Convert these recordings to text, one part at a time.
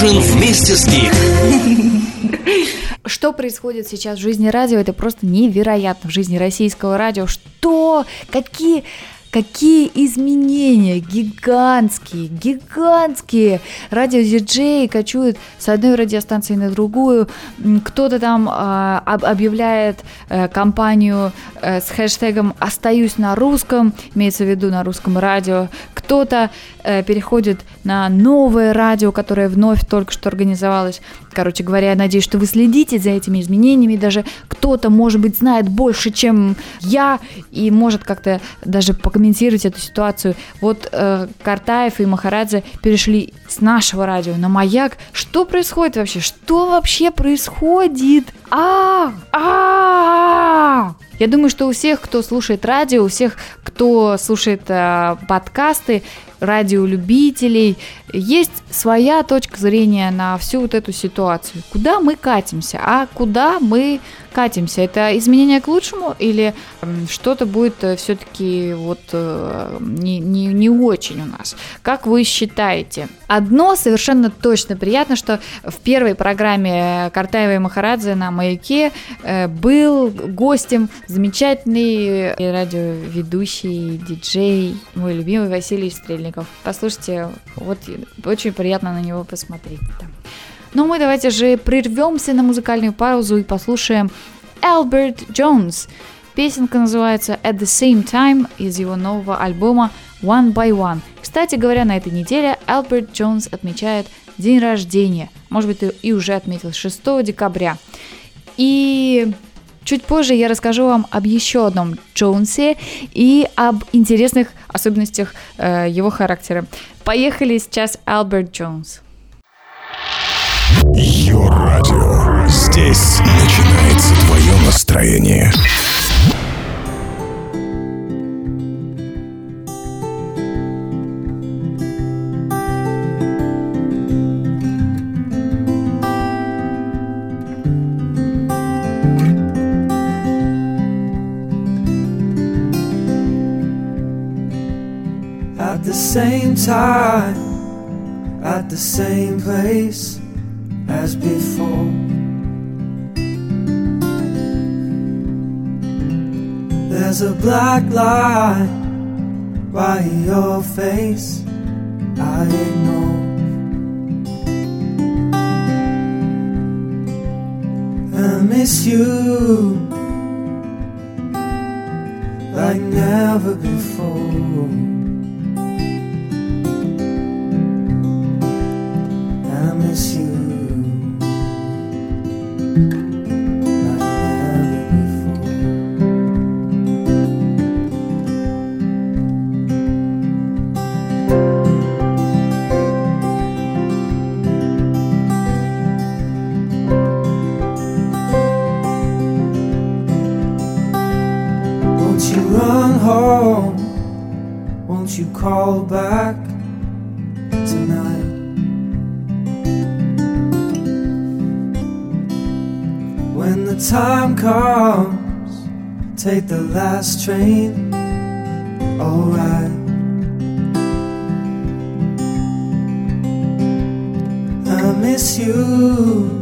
Ужин вместе с Гик. Что происходит сейчас в жизни радио, это просто невероятно в жизни российского радио. Что? Какие Какие изменения гигантские, гигантские. Радиодиджеи кочуют с одной радиостанции на другую. Кто-то там э, объявляет э, компанию э, с хэштегом «Остаюсь на русском», имеется в виду на русском радио. Кто-то э, переходит на новое радио, которое вновь только что организовалось. Короче говоря, я надеюсь, что вы следите за этими изменениями. Даже кто-то, может быть, знает больше, чем я, и может как-то даже прокомментировать эту ситуацию. Вот э, Картаев и Махарадзе перешли с нашего радио на маяк. Что происходит вообще? Что вообще происходит? А, а, я думаю, что у всех, кто слушает радио, у всех, кто слушает э, подкасты, радиолюбителей, есть своя точка зрения на всю вот эту ситуацию. Куда мы катимся, а куда мы катимся? Это изменение к лучшему или что-то будет э, все-таки вот э, не, не, не очень у нас? Как вы считаете? Одно совершенно точно приятно, что в первой программе Картаева и Махарадзе на «Маяке» э, был гостем замечательный радиоведущий, диджей, мой любимый Василий Стрельников. Послушайте, вот очень приятно на него посмотреть. Но мы давайте же прервемся на музыкальную паузу и послушаем Элберт Джонс. Песенка называется At the Same Time из его нового альбома One by One. Кстати говоря, на этой неделе Элберт Джонс отмечает день рождения. Может быть, ты и уже отметил 6 декабря. И чуть позже я расскажу вам об еще одном Джонсе и об интересных особенностях э, его характера. Поехали сейчас Альберт Джонс. Йо-радио. Здесь начинается твое настроение. Same place as before. There's a black line by your face I ignore. I miss you like never before. Take the last train. Alright. I miss you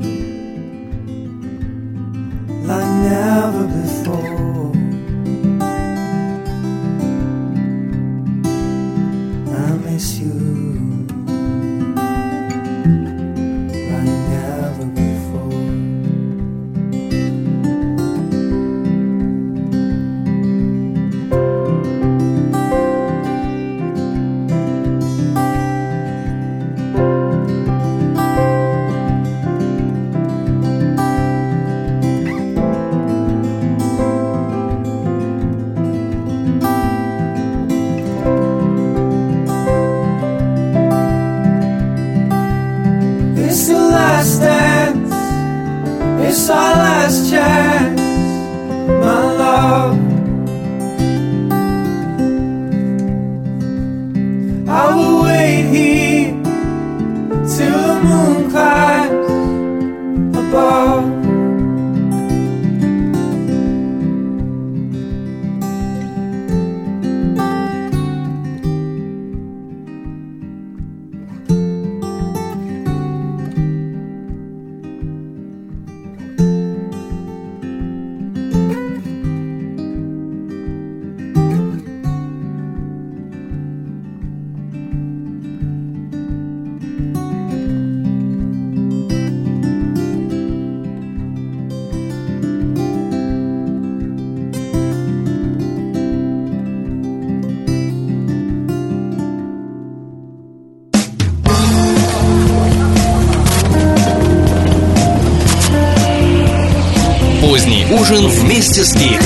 нужен вместе с Гик.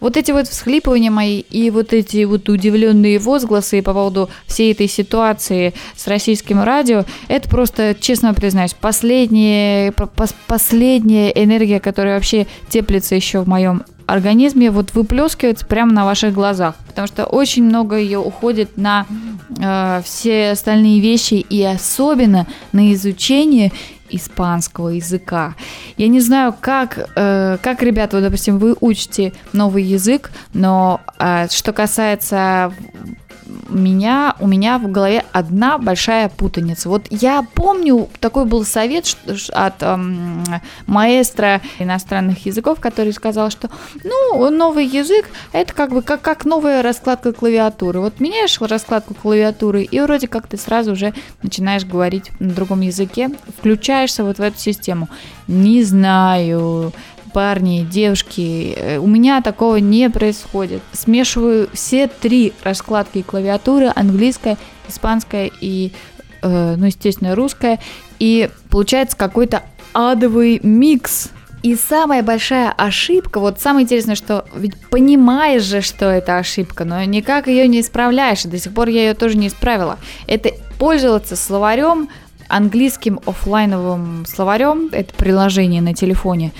Вот эти вот всхлипывания мои и вот эти вот удивленные возгласы по поводу всей этой ситуации с российским радио, это просто, честно признаюсь, последняя, последняя энергия, которая вообще теплится еще в моем организме, вот выплескивается прямо на ваших глазах. Потому что очень много ее уходит на э, все остальные вещи и особенно на изучение испанского языка. Я не знаю, как, э, как ребята, вот, допустим, вы учите новый язык, но э, что касается меня, у меня в голове одна большая путаница. Вот я помню, такой был совет от эм, маэстро иностранных языков, который сказал, что ну, новый язык это как бы как, как новая раскладка клавиатуры. Вот меняешь раскладку клавиатуры, и вроде как ты сразу уже начинаешь говорить на другом языке, включаешься вот в эту систему. Не знаю, парни, девушки, э, у меня такого не происходит. Смешиваю все три раскладки клавиатуры, английская, испанская и, э, ну, естественно, русская, и получается какой-то адовый микс. И самая большая ошибка, вот самое интересное, что ведь понимаешь же, что это ошибка, но никак ее не исправляешь, и до сих пор я ее тоже не исправила. Это пользоваться словарем, английским офлайновым словарем, это приложение на телефоне,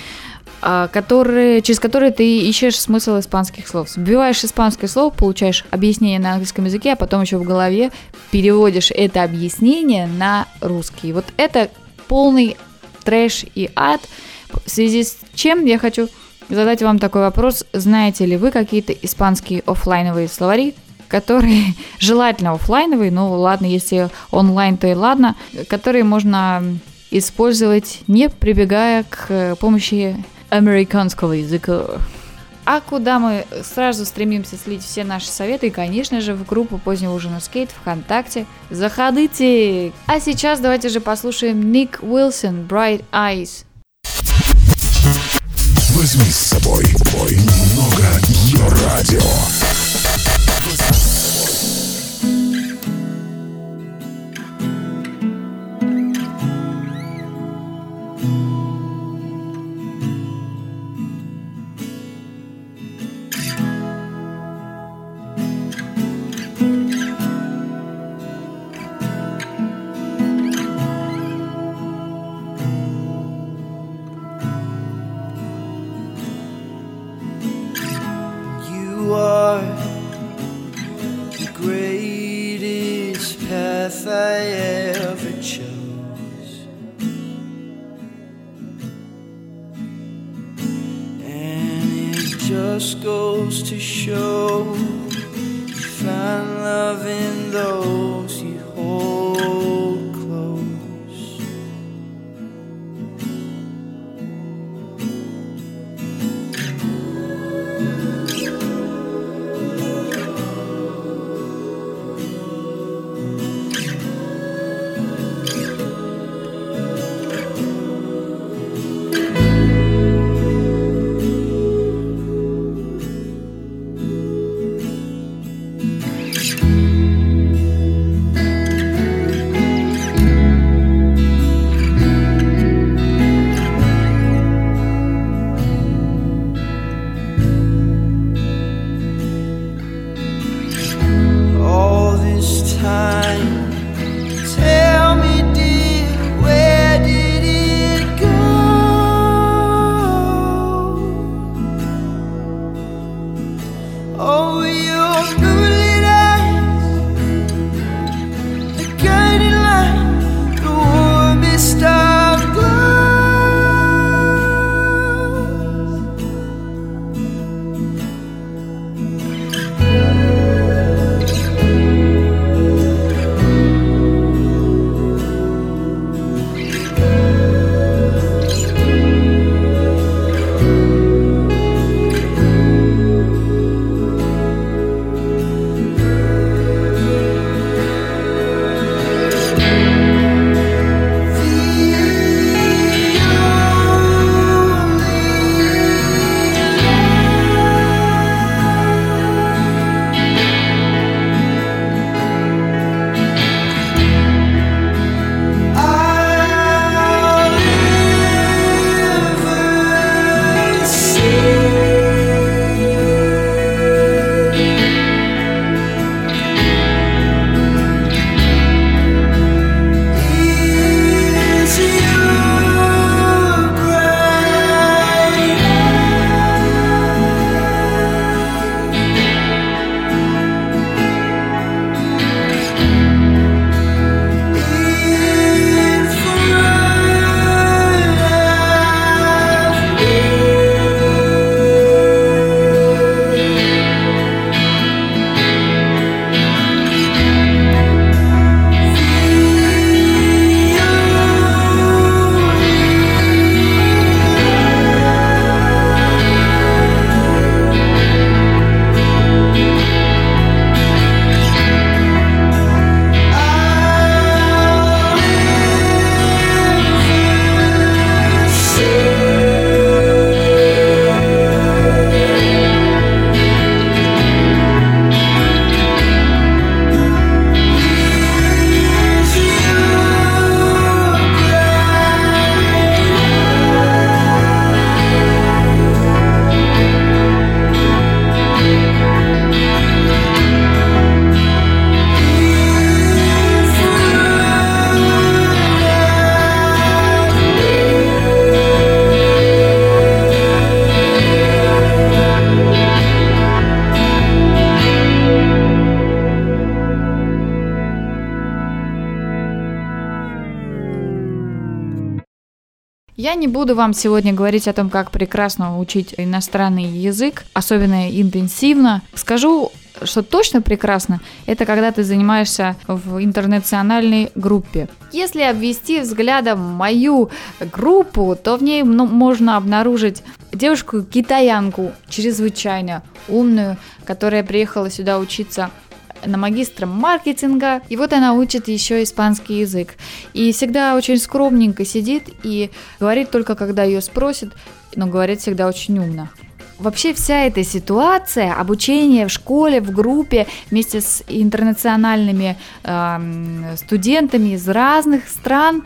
которые, через которые ты ищешь смысл испанских слов. Вбиваешь испанское слово, получаешь объяснение на английском языке, а потом еще в голове переводишь это объяснение на русский. Вот это полный трэш и ад. В связи с чем я хочу задать вам такой вопрос. Знаете ли вы какие-то испанские офлайновые словари, которые желательно офлайновые, ну ладно, если онлайн, то и ладно, которые можно использовать, не прибегая к помощи американского языка. А куда мы сразу стремимся слить все наши советы, и, конечно же, в группу позднего ужина скейт ВКонтакте. Заходите! А сейчас давайте же послушаем Ник Уилсон «Bright Eyes». Возьми с собой бой немного ее радио. you are the greatest path I ever chose, and it just goes to show. Я не буду вам сегодня говорить о том, как прекрасно учить иностранный язык, особенно интенсивно. Скажу что точно прекрасно, это когда ты занимаешься в интернациональной группе. Если обвести взглядом мою группу, то в ней можно обнаружить девушку-китаянку, чрезвычайно умную, которая приехала сюда учиться на магистра маркетинга, и вот она учит еще испанский язык. И всегда очень скромненько сидит и говорит только, когда ее спросят, но говорит всегда очень умно. Вообще вся эта ситуация, обучение в школе, в группе вместе с интернациональными э, студентами из разных стран,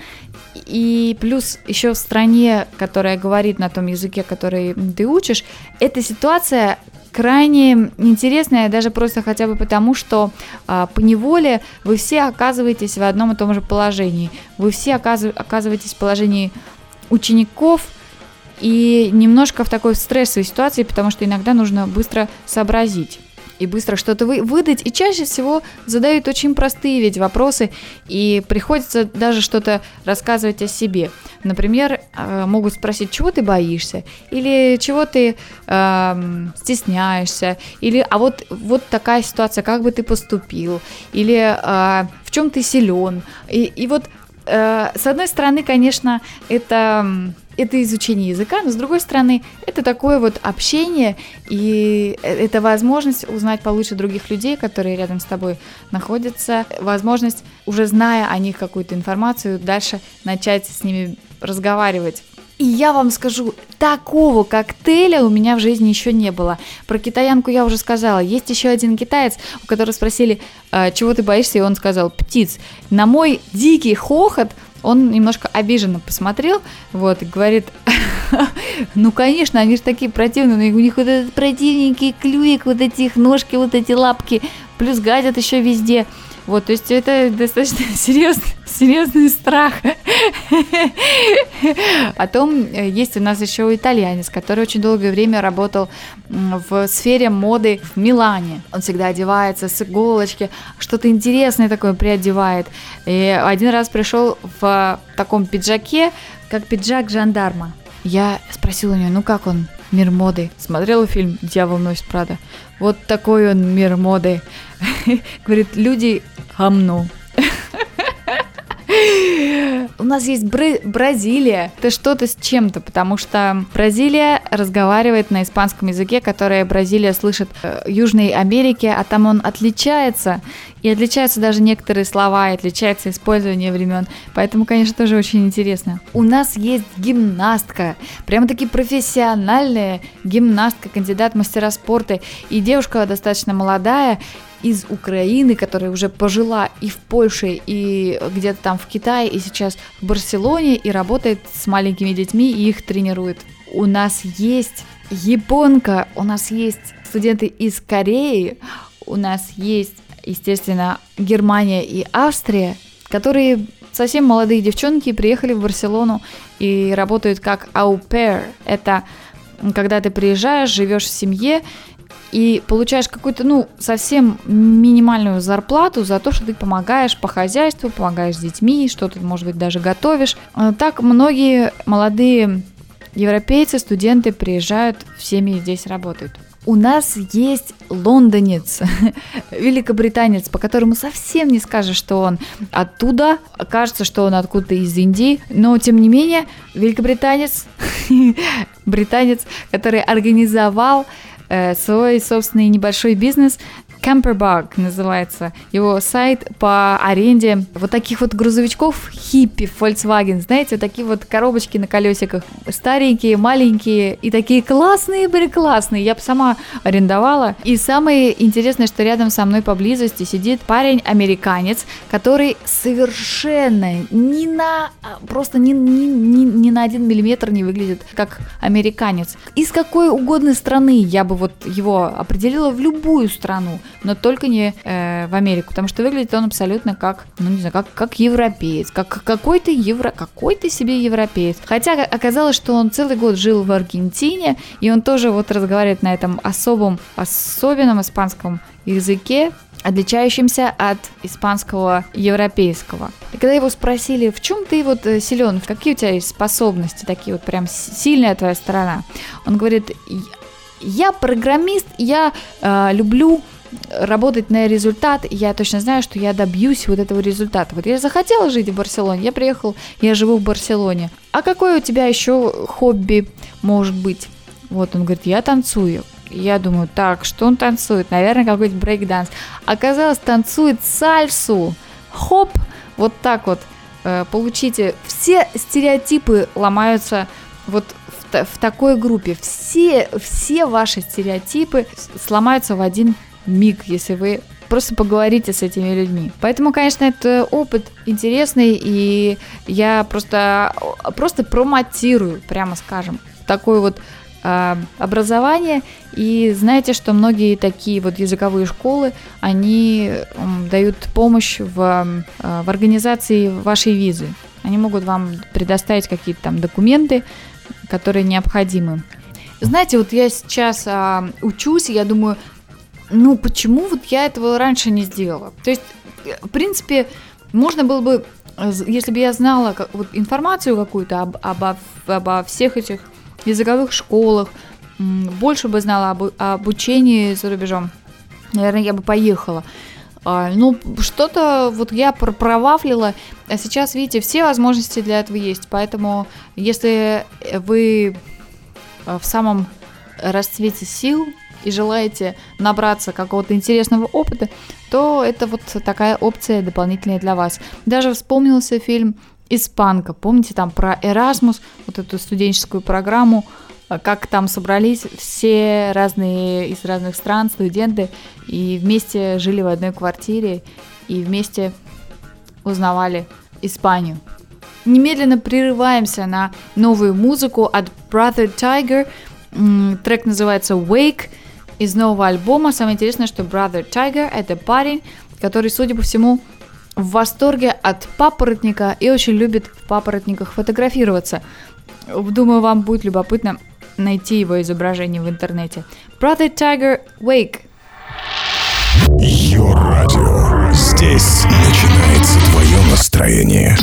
и плюс еще в стране, которая говорит на том языке, который ты учишь, эта ситуация крайне интересная, даже просто хотя бы потому, что а, по неволе вы все оказываетесь в одном и том же положении. Вы все оказываетесь в положении учеников и немножко в такой стрессовой ситуации, потому что иногда нужно быстро сообразить и быстро что-то вы, выдать, и чаще всего задают очень простые ведь вопросы, и приходится даже что-то рассказывать о себе. Например, э, могут спросить, чего ты боишься, или чего ты э, стесняешься, или а вот, вот такая ситуация, как бы ты поступил, или э, в чем ты силен. И, и вот э, с одной стороны, конечно, это это изучение языка, но с другой стороны, это такое вот общение, и это возможность узнать получше других людей, которые рядом с тобой находятся, возможность, уже зная о них какую-то информацию, дальше начать с ними разговаривать. И я вам скажу, такого коктейля у меня в жизни еще не было. Про китаянку я уже сказала. Есть еще один китаец, у которого спросили, «А, чего ты боишься, и он сказал, птиц. На мой дикий хохот он немножко обиженно посмотрел, вот, и говорит, ну, конечно, они же такие противные, у них вот этот противненький клюек, вот эти их ножки, вот эти лапки, плюс гадят еще везде. Вот, то есть это достаточно серьезный, серьезный страх. Потом э, есть у нас еще итальянец, который очень долгое время работал в сфере моды в Милане. Он всегда одевается с иголочки, что-то интересное такое приодевает. И один раз пришел в таком пиджаке, как пиджак жандарма. Я спросила у нее, ну как он, мир моды? Смотрела фильм «Дьявол носит Прада». Вот такой он мир моды. Говорит, люди гамно. У нас есть Бра- Бразилия. Это что-то с чем-то, потому что Бразилия разговаривает на испанском языке, который Бразилия слышит в Южной Америке, а там он отличается. И отличаются даже некоторые слова, и отличается использование времен. Поэтому, конечно, тоже очень интересно. У нас есть гимнастка, прямо-таки профессиональная гимнастка, кандидат мастера спорта. И девушка достаточно молодая, из Украины, которая уже пожила и в Польше, и где-то там в Китае, и сейчас в Барселоне, и работает с маленькими детьми, и их тренирует. У нас есть японка, у нас есть студенты из Кореи, у нас есть, естественно, Германия и Австрия, которые совсем молодые девчонки приехали в Барселону и работают как аупер. Это когда ты приезжаешь, живешь в семье, и получаешь какую-то, ну, совсем минимальную зарплату за то, что ты помогаешь по хозяйству, помогаешь с детьми, что-то, может быть, даже готовишь. Э, так многие молодые европейцы, студенты приезжают в семьи здесь работают. У нас есть лондонец, великобританец, по которому совсем не скажешь, что он оттуда, кажется, что он откуда-то из Индии, но тем не менее великобританец, британец, который организовал свой собственный небольшой бизнес. Camperbug называется его сайт по аренде вот таких вот грузовичков хиппи Volkswagen, знаете, такие вот коробочки на колесиках, старенькие, маленькие и такие классные были классные. Я бы сама арендовала. И самое интересное, что рядом со мной поблизости сидит парень-американец, который совершенно ни на просто ни, ни, ни, ни на один миллиметр не выглядит как американец. Из какой угодно страны я бы вот его определила в любую страну но только не э, в Америку, потому что выглядит он абсолютно как, ну не знаю, как, как европеец, как какой-то евро, какой-то себе европеец. Хотя оказалось, что он целый год жил в Аргентине, и он тоже вот разговаривает на этом особом, особенном испанском языке, отличающимся от испанского европейского. И когда его спросили, в чем ты вот э, силен, какие у тебя есть способности, такие вот прям сильная твоя сторона, он говорит, я программист, я э, люблю работать на результат, я точно знаю, что я добьюсь вот этого результата. Вот я захотела жить в Барселоне, я приехал, я живу в Барселоне. А какое у тебя еще хобби может быть? Вот он говорит, я танцую. Я думаю, так, что он танцует? Наверное, какой-то брейк-данс. Оказалось, танцует сальсу. Хоп, вот так вот. Э, получите. Все стереотипы ломаются вот в, в такой группе. Все, все ваши стереотипы сломаются в один миг, если вы просто поговорите с этими людьми. Поэтому, конечно, это опыт интересный, и я просто, просто промотирую, прямо скажем, такой вот э, образование. И знаете, что многие такие вот языковые школы, они э, дают помощь в, э, в организации вашей визы. Они могут вам предоставить какие-то там документы, которые необходимы. Знаете, вот я сейчас а, учусь, я думаю, ну почему вот я этого раньше не сделала? То есть, в принципе, можно было бы, если бы я знала как, вот, информацию какую-то об, обо, обо всех этих языковых школах, больше бы знала об, об учении за рубежом, наверное, я бы поехала. А, ну, что-то вот я провафлила, а сейчас, видите, все возможности для этого есть, поэтому если вы в самом расцвете сил, и желаете набраться какого-то интересного опыта, то это вот такая опция дополнительная для вас. Даже вспомнился фильм «Испанка». Помните там про Erasmus, вот эту студенческую программу, как там собрались все разные из разных стран студенты и вместе жили в одной квартире и вместе узнавали Испанию. Немедленно прерываемся на новую музыку от Brother Tiger. Трек называется Wake – из нового альбома. Самое интересное, что Brother Tiger – это парень, который, судя по всему, в восторге от папоротника и очень любит в папоротниках фотографироваться. Думаю, вам будет любопытно найти его изображение в интернете. Brother Tiger Wake. Йо радио. Здесь начинается твое настроение.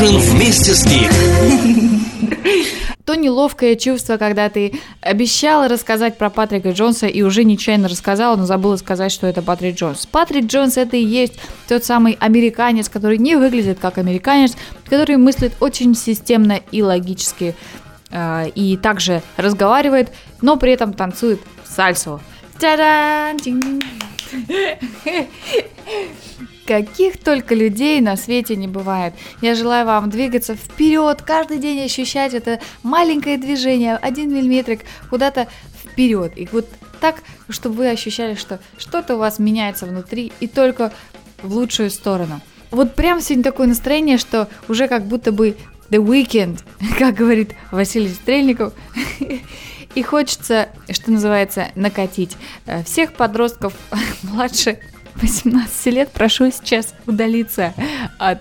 Ужин вместе с Гик. То неловкое чувство, когда ты обещала рассказать про Патрика Джонса и уже нечаянно рассказала, но забыла сказать, что это Патрик Джонс. Патрик Джонс это и есть тот самый американец, который не выглядит как американец, который мыслит очень системно и логически, э, и также разговаривает, но при этом танцует сальсу. Та-дам! Каких только людей на свете не бывает. Я желаю вам двигаться вперед, каждый день ощущать это маленькое движение, один миллиметрик куда-то вперед. И вот так, чтобы вы ощущали, что что-то у вас меняется внутри и только в лучшую сторону. Вот прям сегодня такое настроение, что уже как будто бы The Weekend, как говорит Василий Стрельников. И хочется, что называется, накатить э, всех подростков младше 18 лет. Прошу сейчас удалиться от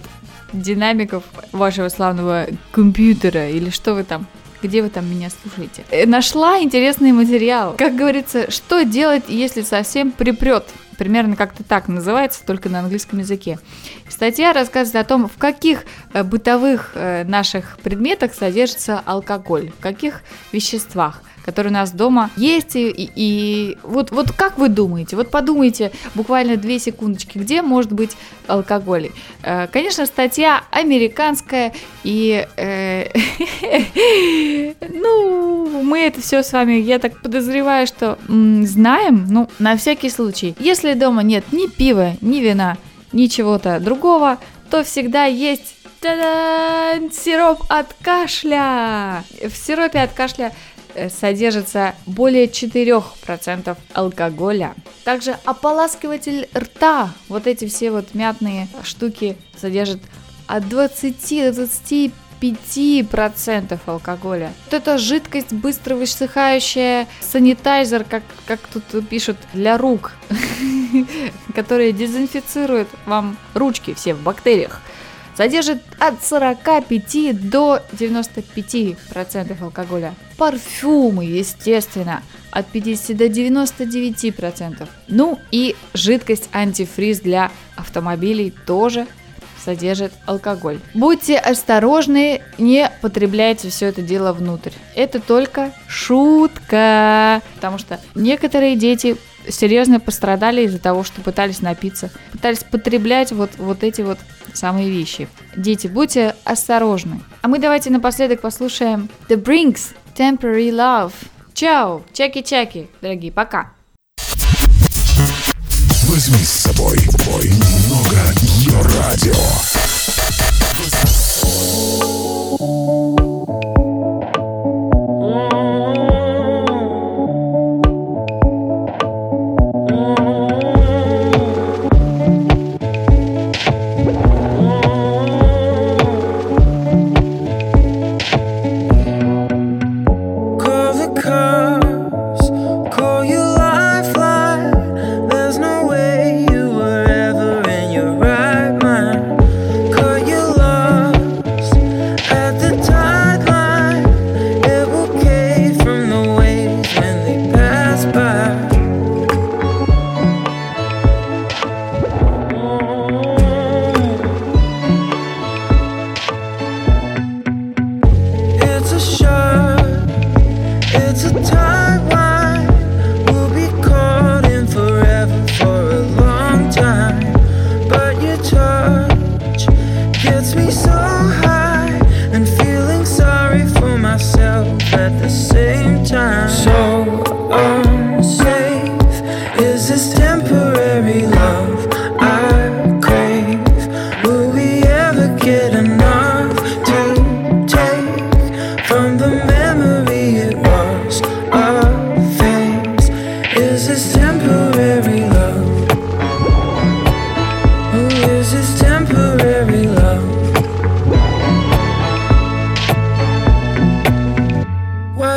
динамиков вашего славного компьютера или что вы там где вы там меня слушаете. Э, Нашла интересный материал. Как говорится, что делать, если совсем припрет? Примерно как-то так называется, только на английском языке. Статья рассказывает о том, в каких э, бытовых э, наших предметах содержится алкоголь, в каких веществах которые у нас дома есть. И, и, вот, вот как вы думаете? Вот подумайте буквально две секундочки, где может быть алкоголь? Э, Конечно, статья американская, и э, ну, мы это все с вами, я так подозреваю, что м, знаем, ну, на всякий случай. Если дома нет ни пива, ни вина, ни чего-то другого, то всегда есть та-дам, сироп от кашля. В сиропе от кашля содержится более 4% алкоголя. Также ополаскиватель рта, вот эти все вот мятные штуки содержат от 20 до 25% алкоголя. Вот эта жидкость быстро высыхающая, санитайзер, как, как тут пишут, для рук, который дезинфицирует вам ручки все в бактериях содержит от 45 до 95% алкоголя. Парфюмы, естественно, от 50 до 99%. Ну и жидкость антифриз для автомобилей тоже содержит алкоголь. Будьте осторожны, не потребляйте все это дело внутрь. Это только шутка, потому что некоторые дети серьезно пострадали из-за того, что пытались напиться, пытались потреблять вот, вот эти вот самые вещи. Дети, будьте осторожны. А мы давайте напоследок послушаем The Brinks Temporary Love. Чао, чаки-чаки, дорогие, пока. Возьми с собой бой немного ее радио.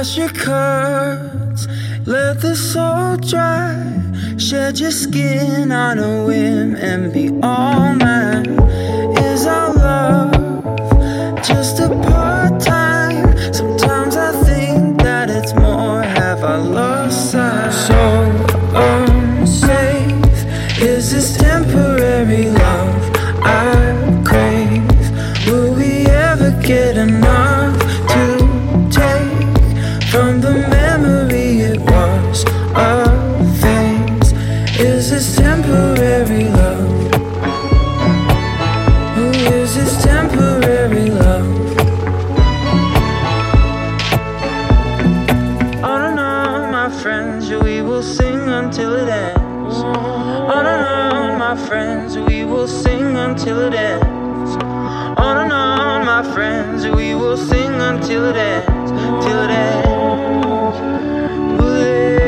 Wash your cuts, let the soul dry. Shed your skin on a whim and be all mine. until it ends. On and on, my friends, we will sing until it ends, till it ends. Will it